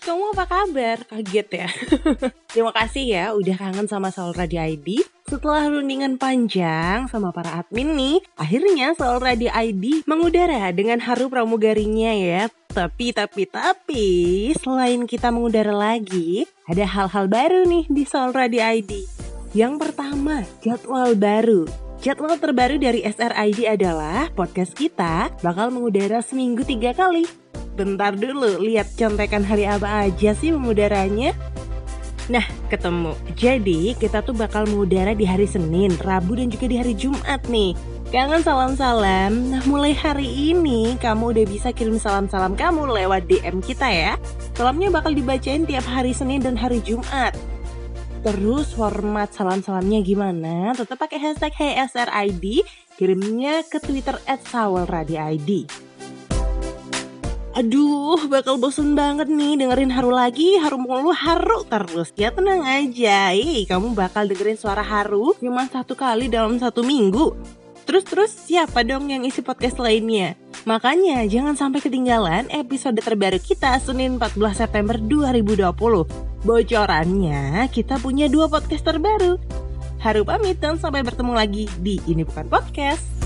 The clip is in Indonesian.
kamu apa kabar? Kaget ya? Terima kasih ya udah kangen sama Soul Radio ID. Setelah rundingan panjang sama para admin nih, akhirnya Soul Radio ID mengudara dengan haru pramugarinya ya. Tapi, tapi, tapi, selain kita mengudara lagi, ada hal-hal baru nih di Soul Radio ID. Yang pertama, jadwal baru. Jadwal terbaru dari SRID adalah podcast kita bakal mengudara seminggu tiga kali. Bentar dulu, lihat contekan hari apa aja sih mengudaranya? Nah, ketemu. Jadi, kita tuh bakal mengudara di hari Senin, Rabu, dan juga di hari Jumat nih. Kangen salam-salam. Nah, mulai hari ini kamu udah bisa kirim salam-salam kamu lewat DM kita ya. Salamnya bakal dibacain tiap hari Senin dan hari Jumat. Terus format salam-salamnya gimana? Tetap pakai hashtag HSRID, kirimnya ke Twitter at ID. Aduh, bakal bosen banget nih dengerin Haru lagi, Haru mulu, Haru terus. Ya tenang aja, Ih, kamu bakal dengerin suara Haru cuma satu kali dalam satu minggu. Terus-terus siapa dong yang isi podcast lainnya? Makanya jangan sampai ketinggalan episode terbaru kita Senin 14 September 2020. Bocorannya kita punya dua podcast terbaru. Haru pamit dan sampai bertemu lagi di Ini Bukan Podcast.